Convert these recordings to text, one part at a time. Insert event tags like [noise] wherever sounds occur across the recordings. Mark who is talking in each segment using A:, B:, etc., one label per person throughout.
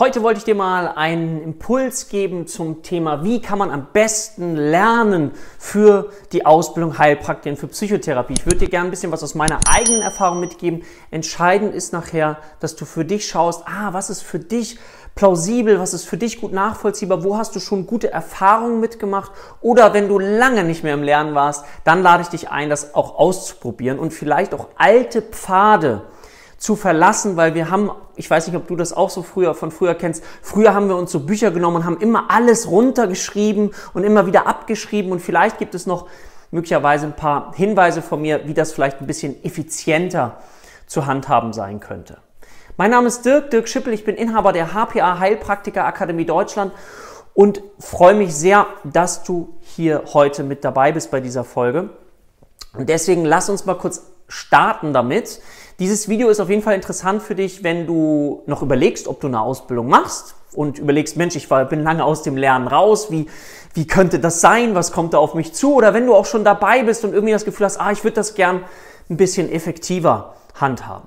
A: Heute wollte ich dir mal einen Impuls geben zum Thema, wie kann man am besten lernen für die Ausbildung Heilpraktikerin für Psychotherapie. Ich würde dir gerne ein bisschen was aus meiner eigenen Erfahrung mitgeben. Entscheidend ist nachher, dass du für dich schaust, ah, was ist für dich plausibel, was ist für dich gut nachvollziehbar, wo hast du schon gute Erfahrungen mitgemacht oder wenn du lange nicht mehr im Lernen warst, dann lade ich dich ein, das auch auszuprobieren und vielleicht auch alte Pfade zu verlassen, weil wir haben, ich weiß nicht, ob du das auch so früher von früher kennst, früher haben wir uns so Bücher genommen und haben immer alles runtergeschrieben und immer wieder abgeschrieben und vielleicht gibt es noch möglicherweise ein paar Hinweise von mir, wie das vielleicht ein bisschen effizienter zu handhaben sein könnte. Mein Name ist Dirk, Dirk Schippel, ich bin Inhaber der HPA Heilpraktiker Akademie Deutschland und freue mich sehr, dass du hier heute mit dabei bist bei dieser Folge. Und deswegen lass uns mal kurz starten damit. Dieses Video ist auf jeden Fall interessant für dich, wenn du noch überlegst, ob du eine Ausbildung machst und überlegst, Mensch, ich war, bin lange aus dem Lernen raus, wie, wie könnte das sein, was kommt da auf mich zu? Oder wenn du auch schon dabei bist und irgendwie das Gefühl hast, ah, ich würde das gern ein bisschen effektiver handhaben.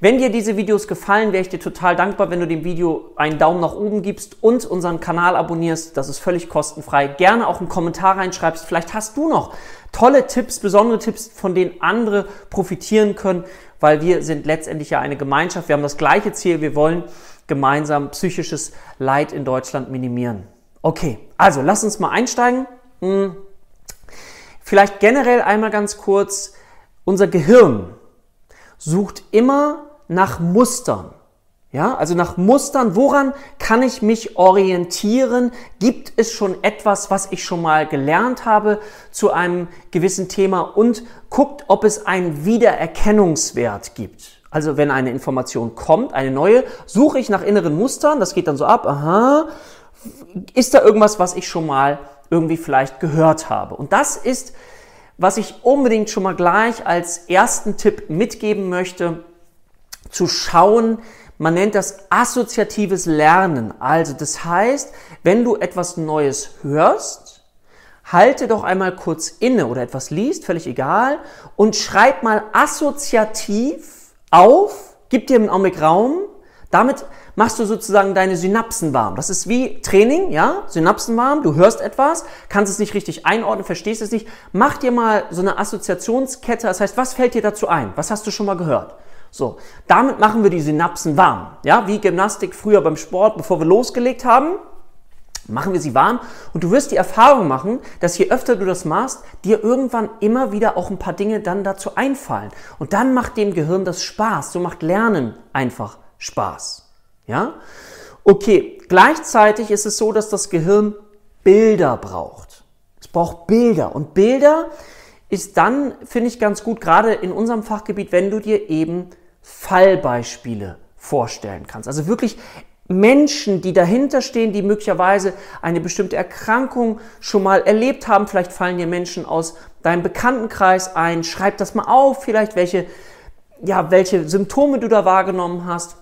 A: Wenn dir diese Videos gefallen, wäre ich dir total dankbar, wenn du dem Video einen Daumen nach oben gibst und unseren Kanal abonnierst. Das ist völlig kostenfrei. Gerne auch einen Kommentar reinschreibst. Vielleicht hast du noch tolle Tipps, besondere Tipps, von denen andere profitieren können weil wir sind letztendlich ja eine Gemeinschaft. Wir haben das gleiche Ziel. Wir wollen gemeinsam psychisches Leid in Deutschland minimieren. Okay, also lass uns mal einsteigen. Hm. Vielleicht generell einmal ganz kurz. Unser Gehirn sucht immer nach Mustern. Ja, also nach Mustern, woran kann ich mich orientieren? Gibt es schon etwas, was ich schon mal gelernt habe zu einem gewissen Thema und guckt, ob es einen Wiedererkennungswert gibt. Also wenn eine Information kommt, eine neue, suche ich nach inneren Mustern, das geht dann so ab, aha, ist da irgendwas, was ich schon mal irgendwie vielleicht gehört habe? Und das ist, was ich unbedingt schon mal gleich als ersten Tipp mitgeben möchte, zu schauen, man nennt das assoziatives Lernen. Also das heißt, wenn du etwas Neues hörst, halte doch einmal kurz inne oder etwas liest, völlig egal, und schreib mal assoziativ auf, gib dir einen Augenblick Raum, damit machst du sozusagen deine Synapsen warm. Das ist wie Training, ja? Synapsen warm, du hörst etwas, kannst es nicht richtig einordnen, verstehst es nicht. Mach dir mal so eine Assoziationskette, das heißt, was fällt dir dazu ein? Was hast du schon mal gehört? So, damit machen wir die Synapsen warm. Ja, wie Gymnastik früher beim Sport, bevor wir losgelegt haben, machen wir sie warm und du wirst die Erfahrung machen, dass je öfter du das machst, dir irgendwann immer wieder auch ein paar Dinge dann dazu einfallen. Und dann macht dem Gehirn das Spaß. So macht Lernen einfach Spaß. Ja? Okay, gleichzeitig ist es so, dass das Gehirn Bilder braucht. Es braucht Bilder und Bilder ist dann, finde ich ganz gut, gerade in unserem Fachgebiet, wenn du dir eben Fallbeispiele vorstellen kannst. Also wirklich Menschen, die dahinter stehen, die möglicherweise eine bestimmte Erkrankung schon mal erlebt haben. Vielleicht fallen dir Menschen aus deinem Bekanntenkreis ein. Schreib das mal auf, vielleicht welche, ja, welche Symptome du da wahrgenommen hast.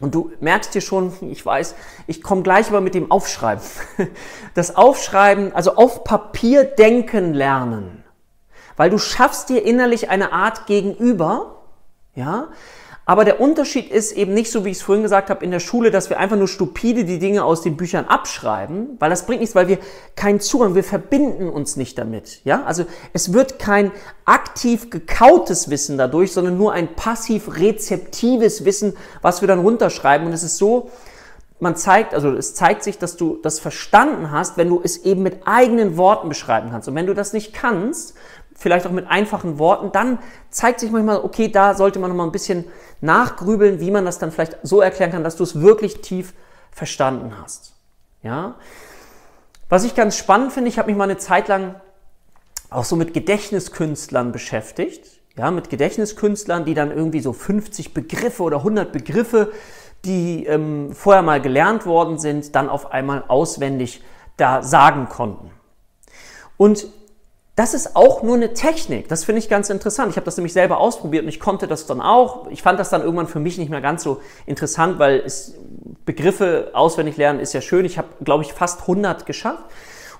A: Und du merkst dir schon, ich weiß, ich komme gleich mal mit dem Aufschreiben. [laughs] Das Aufschreiben, also auf Papier denken lernen weil du schaffst dir innerlich eine Art Gegenüber, ja, aber der Unterschied ist eben nicht so, wie ich es vorhin gesagt habe, in der Schule, dass wir einfach nur stupide die Dinge aus den Büchern abschreiben, weil das bringt nichts, weil wir keinen Zugang, wir verbinden uns nicht damit. Ja, also es wird kein aktiv gekautes Wissen dadurch, sondern nur ein passiv rezeptives Wissen, was wir dann runterschreiben. Und es ist so, man zeigt, also es zeigt sich, dass du das verstanden hast, wenn du es eben mit eigenen Worten beschreiben kannst. Und wenn du das nicht kannst, vielleicht auch mit einfachen Worten, dann zeigt sich manchmal, okay, da sollte man noch mal ein bisschen nachgrübeln, wie man das dann vielleicht so erklären kann, dass du es wirklich tief verstanden hast. Ja? Was ich ganz spannend finde, ich habe mich mal eine Zeit lang auch so mit Gedächtniskünstlern beschäftigt. Ja, mit Gedächtniskünstlern, die dann irgendwie so 50 Begriffe oder 100 Begriffe, die ähm, vorher mal gelernt worden sind, dann auf einmal auswendig da sagen konnten. Und das ist auch nur eine Technik. Das finde ich ganz interessant. Ich habe das nämlich selber ausprobiert und ich konnte das dann auch. Ich fand das dann irgendwann für mich nicht mehr ganz so interessant, weil es, Begriffe auswendig lernen ist ja schön. Ich habe, glaube ich, fast 100 geschafft.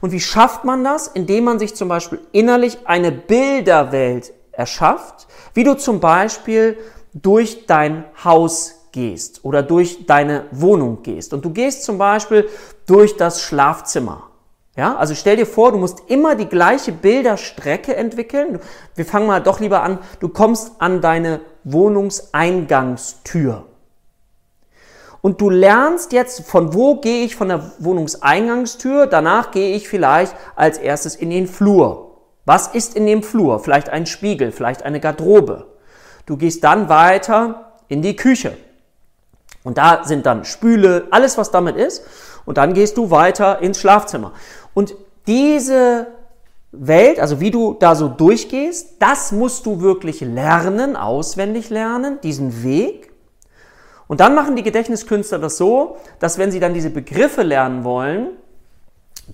A: Und wie schafft man das? Indem man sich zum Beispiel innerlich eine Bilderwelt erschafft, wie du zum Beispiel durch dein Haus gehst oder durch deine Wohnung gehst und du gehst zum Beispiel durch das Schlafzimmer. Ja, also stell dir vor, du musst immer die gleiche Bilderstrecke entwickeln. Wir fangen mal doch lieber an. Du kommst an deine Wohnungseingangstür. Und du lernst jetzt, von wo gehe ich von der Wohnungseingangstür, danach gehe ich vielleicht als erstes in den Flur. Was ist in dem Flur? Vielleicht ein Spiegel, vielleicht eine Garderobe. Du gehst dann weiter in die Küche. Und da sind dann Spüle, alles was damit ist. Und dann gehst du weiter ins Schlafzimmer. Und diese Welt, also wie du da so durchgehst, das musst du wirklich lernen, auswendig lernen, diesen Weg. Und dann machen die Gedächtniskünstler das so, dass wenn sie dann diese Begriffe lernen wollen,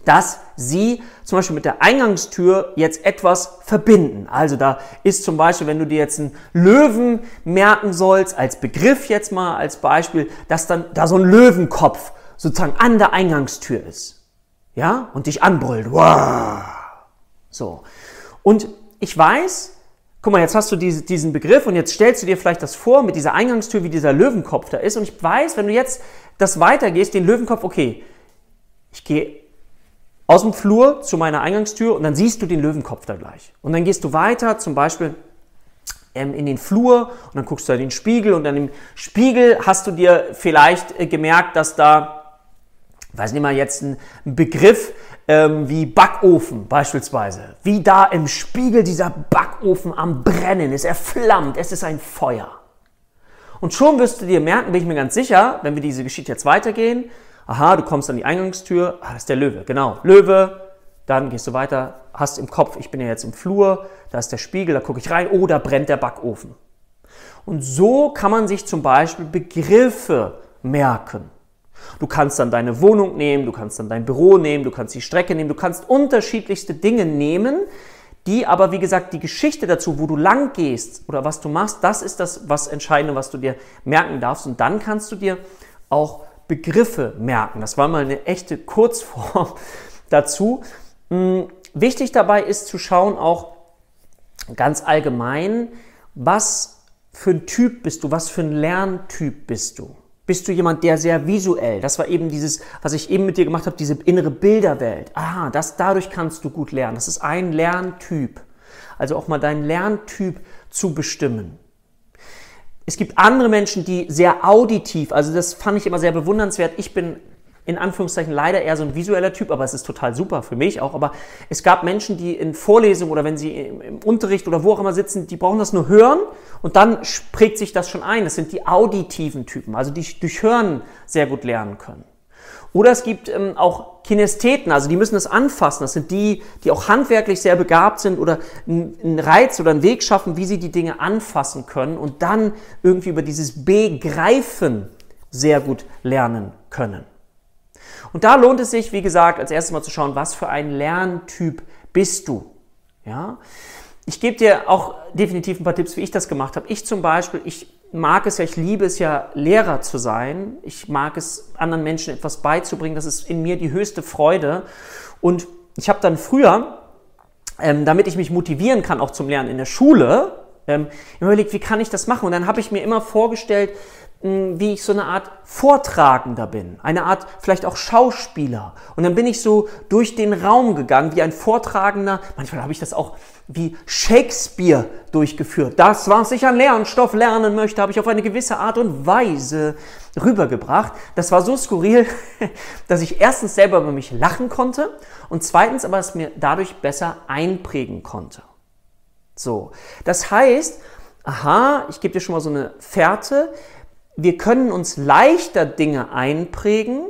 A: dass sie zum Beispiel mit der Eingangstür jetzt etwas verbinden. Also da ist zum Beispiel, wenn du dir jetzt einen Löwen merken sollst, als Begriff jetzt mal als Beispiel, dass dann da so ein Löwenkopf sozusagen an der Eingangstür ist. Ja? Und dich anbrüllt. Wow. So. Und ich weiß, guck mal, jetzt hast du diese, diesen Begriff und jetzt stellst du dir vielleicht das vor mit dieser Eingangstür, wie dieser Löwenkopf da ist. Und ich weiß, wenn du jetzt das weitergehst, den Löwenkopf, okay, ich gehe aus dem Flur zu meiner Eingangstür und dann siehst du den Löwenkopf da gleich. Und dann gehst du weiter, zum Beispiel ähm, in den Flur und dann guckst du da den Spiegel und dann im Spiegel hast du dir vielleicht äh, gemerkt, dass da, weiß nicht mal, jetzt ein Begriff ähm, wie Backofen beispielsweise, wie da im Spiegel dieser Backofen am Brennen ist, er flammt, es ist ein Feuer. Und schon wirst du dir merken, bin ich mir ganz sicher, wenn wir diese Geschichte jetzt weitergehen, aha, du kommst an die Eingangstür, ah, das ist der Löwe, genau, Löwe, dann gehst du weiter, hast im Kopf, ich bin ja jetzt im Flur, da ist der Spiegel, da gucke ich rein, oh, da brennt der Backofen. Und so kann man sich zum Beispiel Begriffe merken. Du kannst dann deine Wohnung nehmen, du kannst dann dein Büro nehmen, du kannst die Strecke nehmen, du kannst unterschiedlichste Dinge nehmen, die aber, wie gesagt, die Geschichte dazu, wo du lang gehst oder was du machst, das ist das, was Entscheidende, was du dir merken darfst. Und dann kannst du dir auch Begriffe merken. Das war mal eine echte Kurzform [laughs] dazu. Hm, wichtig dabei ist zu schauen auch ganz allgemein, was für ein Typ bist du, was für ein Lerntyp bist du. Bist du jemand, der sehr visuell, das war eben dieses, was ich eben mit dir gemacht habe, diese innere Bilderwelt. Aha, das, dadurch kannst du gut lernen. Das ist ein Lerntyp. Also auch mal deinen Lerntyp zu bestimmen. Es gibt andere Menschen, die sehr auditiv, also das fand ich immer sehr bewundernswert. Ich bin in Anführungszeichen leider eher so ein visueller Typ, aber es ist total super für mich auch. Aber es gab Menschen, die in Vorlesungen oder wenn sie im, Unterricht oder wo auch immer sitzen, die brauchen das nur hören und dann prägt sich das schon ein. Das sind die auditiven Typen, also die durch Hören sehr gut lernen können. Oder es gibt ähm, auch Kinestheten, also die müssen das anfassen. Das sind die, die auch handwerklich sehr begabt sind oder einen Reiz oder einen Weg schaffen, wie sie die Dinge anfassen können und dann irgendwie über dieses Begreifen sehr gut lernen können. Und da lohnt es sich, wie gesagt, als erstes mal zu schauen, was für ein Lerntyp bist du. Ja? Ich gebe dir auch definitiv ein paar Tipps, wie ich das gemacht habe. Ich zum Beispiel, ich mag es ja, ich liebe es ja, Lehrer zu sein. Ich mag es, anderen Menschen etwas beizubringen. Das ist in mir die höchste Freude. Und ich habe dann früher, ähm, damit ich mich motivieren kann, auch zum Lernen in der Schule, ähm, überlegt, wie kann ich das machen? Und dann habe ich mir immer vorgestellt, wie ich so eine Art Vortragender bin, eine Art vielleicht auch Schauspieler. Und dann bin ich so durch den Raum gegangen wie ein Vortragender. Manchmal habe ich das auch wie Shakespeare durchgeführt. Das, was ich an Lernstoff lernen möchte, habe ich auf eine gewisse Art und Weise rübergebracht. Das war so skurril, [laughs] dass ich erstens selber über mich lachen konnte und zweitens aber es mir dadurch besser einprägen konnte. So, das heißt, aha, ich gebe dir schon mal so eine Fährte wir können uns leichter Dinge einprägen,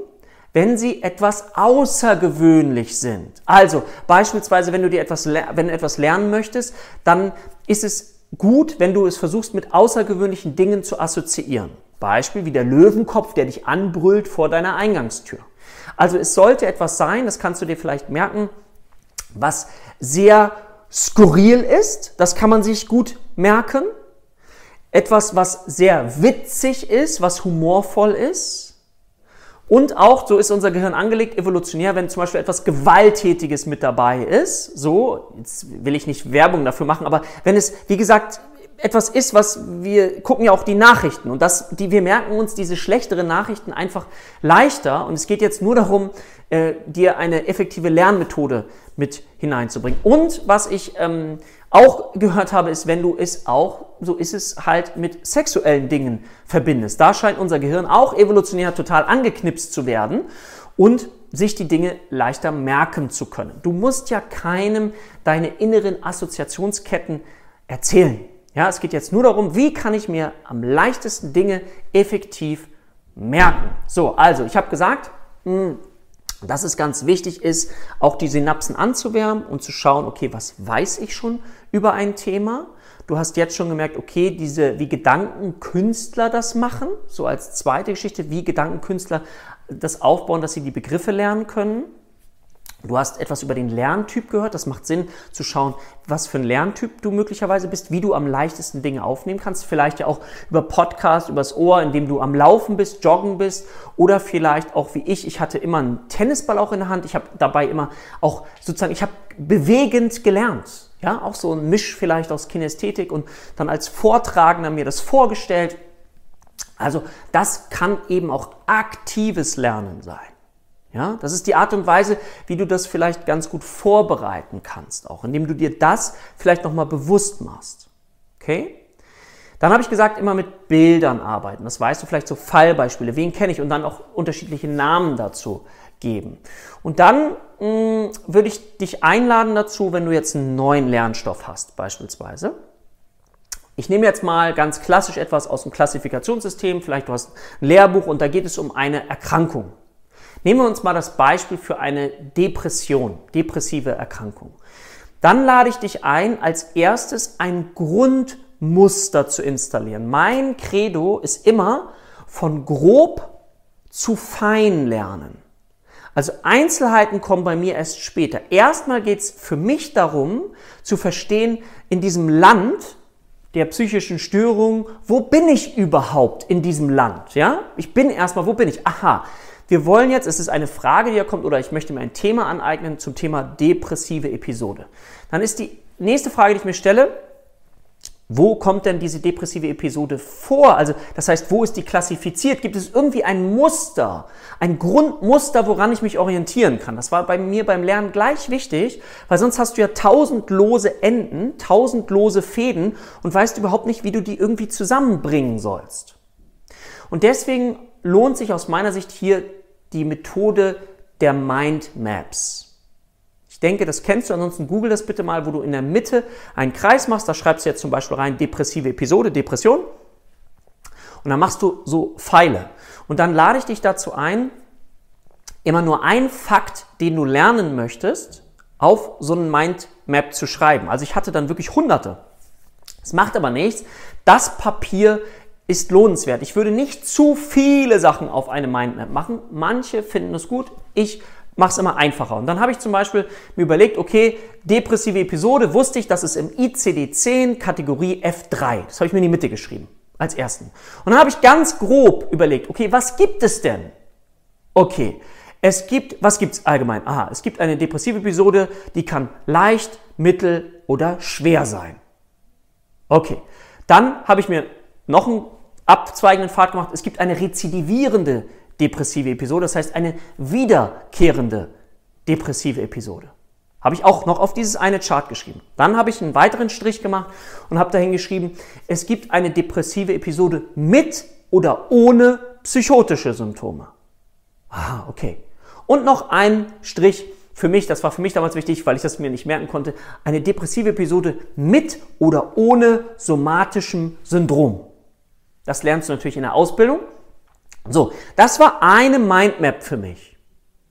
A: wenn sie etwas außergewöhnlich sind. Also beispielsweise, wenn du dir etwas, wenn du etwas lernen möchtest, dann ist es gut, wenn du es versuchst mit außergewöhnlichen Dingen zu assoziieren. Beispiel wie der Löwenkopf, der dich anbrüllt vor deiner Eingangstür. Also es sollte etwas sein, das kannst du dir vielleicht merken, was sehr skurril ist, das kann man sich gut merken, etwas, was sehr witzig ist, was humorvoll ist. Und auch, so ist unser Gehirn angelegt, evolutionär, wenn zum Beispiel etwas Gewalttätiges mit dabei ist, so, jetzt will ich nicht Werbung dafür machen, aber wenn es, wie gesagt, etwas ist, was wir gucken ja auch die Nachrichten und das, die, wir merken uns diese schlechteren Nachrichten einfach leichter und es geht jetzt nur darum, äh, dir eine effektive Lernmethode mit hineinzubringen. Und was ich ähm, auch gehört habe, ist, wenn du es auch, so ist es halt mit sexuellen Dingen verbindest. Da scheint unser Gehirn auch evolutionär total angeknipst zu werden und sich die Dinge leichter merken zu können. Du musst ja keinem deine inneren Assoziationsketten erzählen. Ja, es geht jetzt nur darum, wie kann ich mir am leichtesten Dinge effektiv merken. So, also ich habe gesagt, hm, dass es ganz wichtig ist, auch die Synapsen anzuwärmen und zu schauen, okay, was weiß ich schon über ein Thema? Du hast jetzt schon gemerkt, okay, diese, wie Gedankenkünstler das machen, so als zweite Geschichte, wie Gedankenkünstler das aufbauen, dass sie die Begriffe lernen können. Du hast etwas über den Lerntyp gehört. Das macht Sinn zu schauen, was für ein Lerntyp du möglicherweise bist, wie du am leichtesten Dinge aufnehmen kannst. Vielleicht ja auch über Podcast, übers Ohr, indem du am Laufen bist, joggen bist oder vielleicht auch wie ich. Ich hatte immer einen Tennisball auch in der Hand. Ich habe dabei immer auch sozusagen, ich habe bewegend gelernt. Ja, auch so ein Misch vielleicht aus Kinästhetik und dann als Vortragender mir das vorgestellt. Also das kann eben auch aktives Lernen sein. Ja, das ist die Art und Weise, wie du das vielleicht ganz gut vorbereiten kannst, auch indem du dir das vielleicht nochmal bewusst machst. Okay? Dann habe ich gesagt, immer mit Bildern arbeiten. Das weißt du vielleicht so Fallbeispiele. Wen kenne ich? Und dann auch unterschiedliche Namen dazu geben. Und dann mh, mm, würde ich dich einladen dazu, wenn du jetzt einen neuen Lernstoff hast, beispielsweise. Ich nehme jetzt mal ganz klassisch etwas aus dem Klassifikationssystem. Vielleicht du hast ein Lehrbuch und da geht es um eine Erkrankung. Nehmen wir uns mal das Beispiel für eine Depression, depressive Erkrankung. Dann lade ich dich ein, als erstes ein Grundmuster zu installieren. Mein Credo ist immer von grob zu fein lernen. Also Einzelheiten kommen bei mir erst später. Erstmal geht es für mich darum zu verstehen, in diesem Land der psychischen Störung, wo bin ich überhaupt in diesem Land? Ja? Ich bin erstmal, wo bin ich? Aha, wir wollen jetzt, es ist eine Frage, die hier kommt, oder ich möchte mir ein Thema aneignen zum Thema depressive Episode. Dann ist die nächste Frage, die ich mir stelle, wo kommt denn diese depressive Episode vor? Also das heißt, wo ist die klassifiziert? Gibt es irgendwie ein Muster, ein Grundmuster, woran ich mich orientieren kann? Das war bei mir beim Lernen gleich wichtig, weil sonst hast du ja tausend lose Enden, tausend lose Fäden und weißt überhaupt nicht, wie du die irgendwie zusammenbringen sollst. Und deswegen lohnt sich aus meiner Sicht hier die Methode der Mind Maps. Ich denke, das kennst du, ansonsten google das bitte mal, wo du in der Mitte einen Kreis machst, da schreibst du jetzt zum Beispiel rein depressive Episode, Depression und dann machst du so Pfeile. Und dann lade ich dich dazu ein, immer nur ein Fakt, den du lernen möchtest, auf so einen Mindmap zu schreiben. Also ich hatte dann wirklich hunderte. Es macht aber nichts. Das Papier ist lohnenswert. Ich würde nicht zu viele Sachen auf eine Mindmap machen. Manche finden es gut. Ich mache es immer einfacher. Und dann habe ich zum Beispiel mir überlegt, okay, depressive Episode wusste ich, dass es im ICD-10 Kategorie F3. Das habe ich mir in die Mitte geschrieben als ersten. Und dann habe ich ganz grob überlegt, okay, was gibt es denn? Okay, es gibt, was gibt es allgemein? Aha, es gibt eine depressive Episode, die kann leicht, mittel oder schwer sein. Okay, dann habe ich mir noch einen abzweigenden Pfad gemacht. Es gibt eine rezidivierende depressive Episode, das heißt eine wiederkehrende depressive Episode. Habe ich auch noch auf dieses eine Chart geschrieben. Dann habe ich einen weiteren Strich gemacht und habe dahin geschrieben, es gibt eine depressive Episode mit oder ohne psychotische Symptome. Ah, okay. Und noch ein Strich für mich, das war für mich damals wichtig, weil ich das mir nicht merken konnte, eine depressive Episode mit oder ohne somatischem Syndrom. Das lernst du natürlich in der Ausbildung. So, das war eine Mindmap für mich.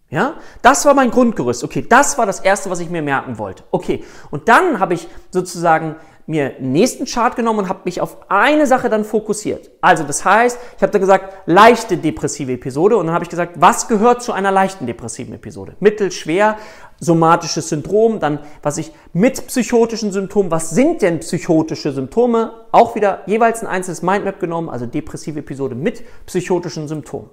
A: Ja, das war mein Grundgerüst. Okay, das war das erste, was ich mir merken wollte. Okay, und dann habe ich sozusagen mir nächsten Chart genommen und habe mich auf eine Sache dann fokussiert. Also das heißt, ich habe da gesagt, leichte depressive Episode und dann habe ich gesagt, was gehört zu einer leichten depressiven Episode? Mittel, schwer, somatisches Syndrom, dann was ich mit psychotischen Symptomen, was sind denn psychotische Symptome? Auch wieder jeweils ein einzelnes Mindmap genommen, also depressive Episode mit psychotischen Symptomen.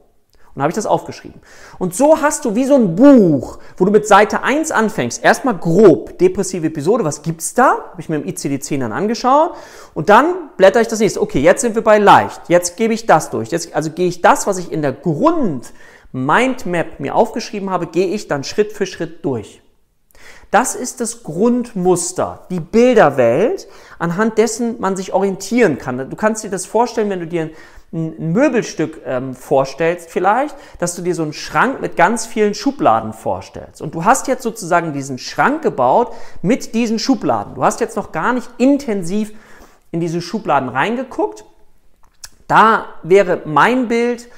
A: Und habe ich das aufgeschrieben. Und so hast du wie so ein Buch, wo du mit Seite 1 anfängst. Erstmal grob, depressive Episode, was gibt's da? Habe ich mir im ICD-10 dann angeschaut. Und dann blätter ich das nächste. Okay, jetzt sind wir bei leicht. Jetzt gebe ich das durch. Jetzt, also gehe ich das, was ich in der Grund Mindmap mir aufgeschrieben habe, gehe ich dann Schritt für Schritt durch. Das ist das Grundmuster, die Bilderwelt, anhand dessen man sich orientieren kann. Du kannst dir das vorstellen, wenn du dir ein Möbelstück ähm, vorstellst vielleicht, dass du dir so einen Schrank mit ganz vielen Schubladen vorstellst. Und du hast jetzt sozusagen diesen Schrank gebaut mit diesen Schubladen. Du hast jetzt noch gar nicht intensiv in diese Schubladen reingeguckt. Da wäre mein Bild,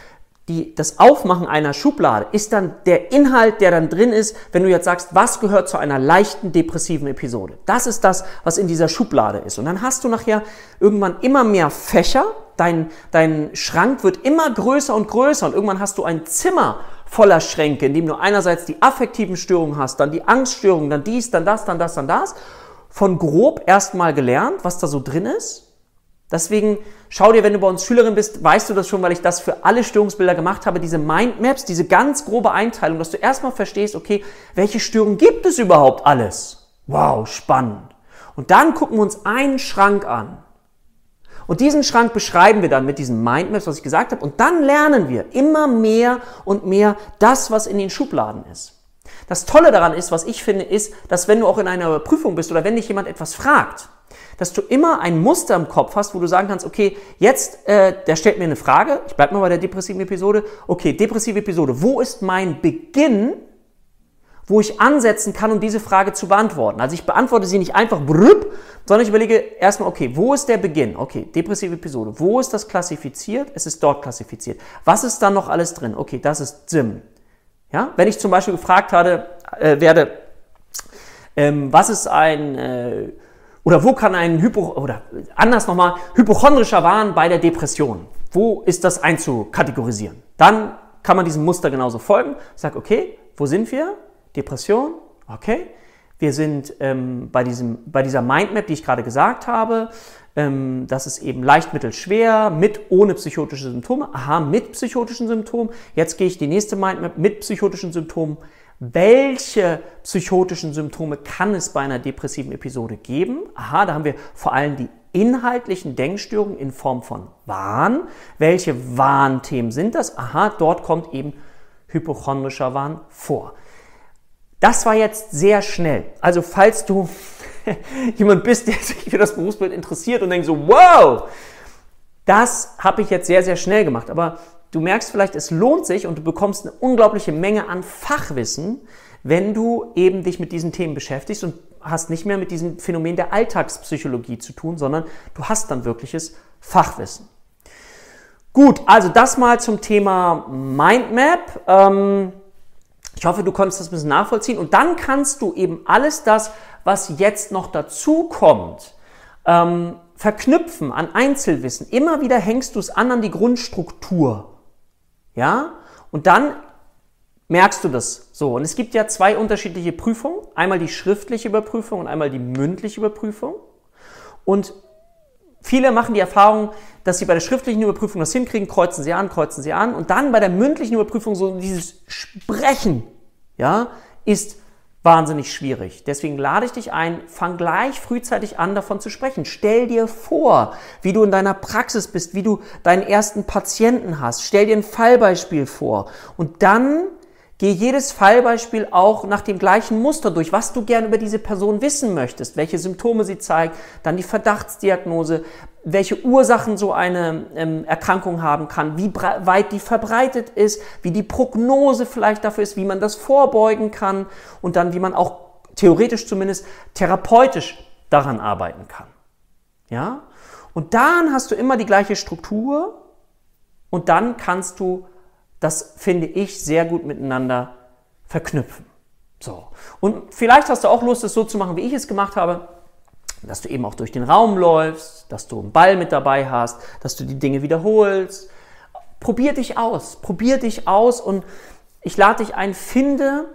A: die, das Aufmachen einer Schublade ist dann der Inhalt, der dann drin ist, wenn du jetzt sagst, was gehört zu einer leichten depressiven Episode. Das ist das, was in dieser Schublade ist. Und dann hast du nachher irgendwann immer mehr Fächer, dein, dein Schrank wird immer größer und größer und irgendwann hast du ein Zimmer voller Schränke, in dem du einerseits die affektiven Störungen hast, dann die Angststörungen, dann dies, dann das, dann das, dann das. Von grob erstmal gelernt, was da so drin ist Deswegen schau dir, wenn du bei uns Schülerin bist, weißt du das schon, weil ich das für alle Störungsbilder gemacht habe, diese Mindmaps, diese ganz grobe Einteilung, dass du erstmal verstehst, okay, welche Störungen gibt es überhaupt alles? Wow, spannend. Und dann gucken wir uns einen Schrank an. Und diesen Schrank beschreiben wir dann mit diesen Mindmaps, was ich gesagt habe. Und dann lernen wir immer mehr und mehr das, was in den Schubladen ist. Das Tolle daran ist, was ich finde, ist, dass wenn du auch in einer Prüfung bist oder wenn dich jemand etwas fragt, dass du immer ein Muster im Kopf hast, wo du sagen kannst, okay, jetzt, äh, der stellt mir eine Frage, ich bleibe mal bei der depressiven Episode, okay, depressive Episode, wo ist mein Beginn, wo ich ansetzen kann, um diese Frage zu beantworten? Also ich beantworte sie nicht einfach, brüpp, sondern ich überlege erstmal, okay, wo ist der Beginn? Okay, depressive Episode, wo ist das klassifiziert? Es ist dort klassifiziert. Was ist dann noch alles drin? Okay, das ist SIM. Ja, wenn ich zum Beispiel gefragt hatte, äh, werde, ähm, was ist ein äh, oder wo kann ein Hypo, oder anders nochmal, hypochondrischer Wahn bei der Depression? Wo ist das einzukategorisieren? Dann kann man diesem Muster genauso folgen. Sag, okay, wo sind wir? Depression, okay. Wir sind ähm, bei, diesem, bei dieser Mindmap, die ich gerade gesagt habe. Ähm, das ist eben leicht, mittel, schwer, mit, ohne psychotische Symptome. Aha, mit psychotischen Symptomen. Jetzt gehe ich die nächste Mindmap mit psychotischen Symptomen welche psychotischen Symptome kann es bei einer depressiven Episode geben? Aha, da haben wir vor allem die inhaltlichen Denkstörungen in Form von Wahn. Welche Wahnthemen sind das? Aha, dort kommt eben hypochondrischer Wahn vor. Das war jetzt sehr schnell. Also falls du [laughs] jemand bist, der sich für das Berufsbild interessiert und denkt so, wow, das habe ich jetzt sehr, sehr schnell gemacht. Aber du merkst vielleicht, es lohnt sich und du bekommst eine unglaubliche Menge an Fachwissen, wenn du eben dich mit diesen Themen beschäftigst und hast nicht mehr mit diesem Phänomen der Alltagspsychologie zu tun, sondern du hast dann wirkliches Fachwissen. Gut, also das mal zum Thema Mindmap. Ähm, ich hoffe, du konntest das ein bisschen nachvollziehen und dann kannst du eben alles das, was jetzt noch dazu kommt, ähm, verknüpfen an Einzelwissen. Immer wieder hängst du es an an die Grundstruktur. Ja? Und dann merkst du das so. Und es gibt ja zwei unterschiedliche Prüfungen. Einmal die schriftliche Überprüfung und einmal die mündliche Überprüfung. Und viele machen die Erfahrung, dass sie bei der schriftlichen Überprüfung das hinkriegen, kreuzen sie an, kreuzen sie an. Und dann bei der mündlichen Überprüfung so dieses Sprechen, ja, ist wahnsinnig schwierig. Deswegen lade ich dich ein, fang gleich frühzeitig an, davon zu sprechen. Stell dir vor, wie du in deiner Praxis bist, wie du deinen ersten Patienten hast. Stell dir ein Fallbeispiel vor und dann Geh jedes Fallbeispiel auch nach dem gleichen Muster durch, was du gern über diese Person wissen möchtest, welche Symptome sie zeigt, dann die Verdachtsdiagnose, welche Ursachen so eine ähm, Erkrankung haben kann, wie weit die verbreitet ist, wie die Prognose vielleicht dafür ist, wie man das vorbeugen kann und dann wie man auch theoretisch zumindest therapeutisch daran arbeiten kann. Ja? Und dann hast du immer die gleiche Struktur und dann kannst du das finde ich sehr gut miteinander verknüpfen. So. Und vielleicht hast du auch Lust, es so zu machen, wie ich es gemacht habe, dass du eben auch durch den Raum läufst, dass du einen Ball mit dabei hast, dass du die Dinge wiederholst. Probier dich aus, probier dich aus und ich lade dich ein, finde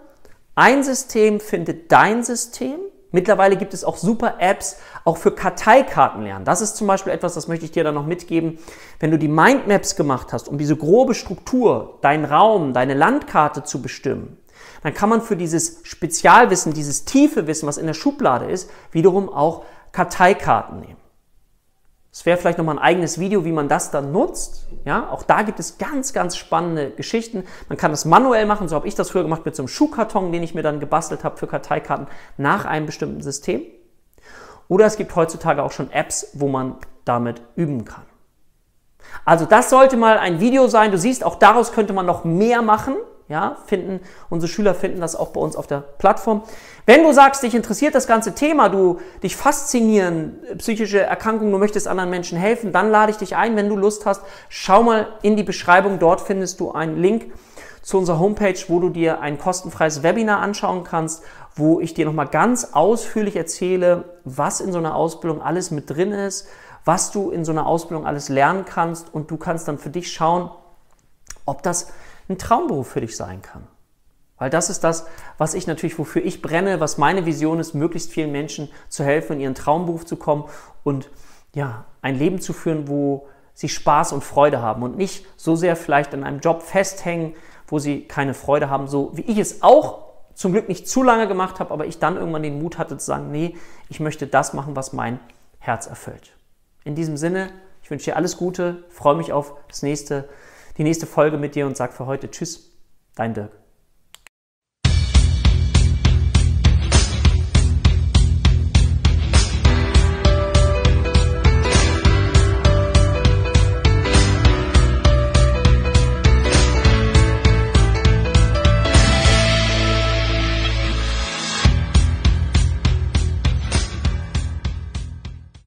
A: ein System, finde dein System, Mittlerweile gibt es auch super Apps, auch für Karteikarten lernen. Das ist zum Beispiel etwas, das möchte ich dir dann noch mitgeben. Wenn du die Mindmaps gemacht hast, um diese grobe Struktur, deinen Raum, deine Landkarte zu bestimmen, dann kann man für dieses Spezialwissen, dieses tiefe Wissen, was in der Schublade ist, wiederum auch Karteikarten nehmen. Es wäre vielleicht nochmal ein eigenes Video, wie man das dann nutzt. Ja, auch da gibt es ganz, ganz spannende Geschichten. Man kann das manuell machen, so habe ich das früher gemacht mit so einem Schuhkarton, den ich mir dann gebastelt habe für Karteikarten nach einem bestimmten System. Oder es gibt heutzutage auch schon Apps, wo man damit üben kann. Also das sollte mal ein Video sein. Du siehst, auch daraus könnte man noch mehr machen. Ja, finden, unsere Schüler finden das auch bei uns auf der Plattform. Wenn du sagst, dich interessiert das ganze Thema, du dich faszinieren, psychische Erkrankungen, du möchtest anderen Menschen helfen, dann lade ich dich ein, wenn du Lust hast, schau mal in die Beschreibung, dort findest du einen Link zu unserer Homepage, wo du dir ein kostenfreies Webinar anschauen kannst, wo ich dir nochmal ganz ausführlich erzähle, was in so einer Ausbildung alles mit drin ist, was du in so einer Ausbildung alles lernen kannst und du kannst dann für dich schauen, ob das ein Traumberuf für dich sein kann. Weil das ist das, was ich natürlich, wofür ich brenne, was meine Vision ist, möglichst vielen Menschen zu helfen, in ihren Traumberuf zu kommen und ja, ein Leben zu führen, wo sie Spaß und Freude haben und nicht so sehr vielleicht an einem Job festhängen, wo sie keine Freude haben, so wie ich es auch zum Glück nicht zu lange gemacht habe, aber ich dann irgendwann den Mut hatte zu sagen, nee, ich möchte das machen, was mein Herz erfüllt. In diesem Sinne, ich wünsche dir alles Gute, freue mich auf das nächste die nächste Folge mit dir und sag für heute Tschüss, dein Dirk.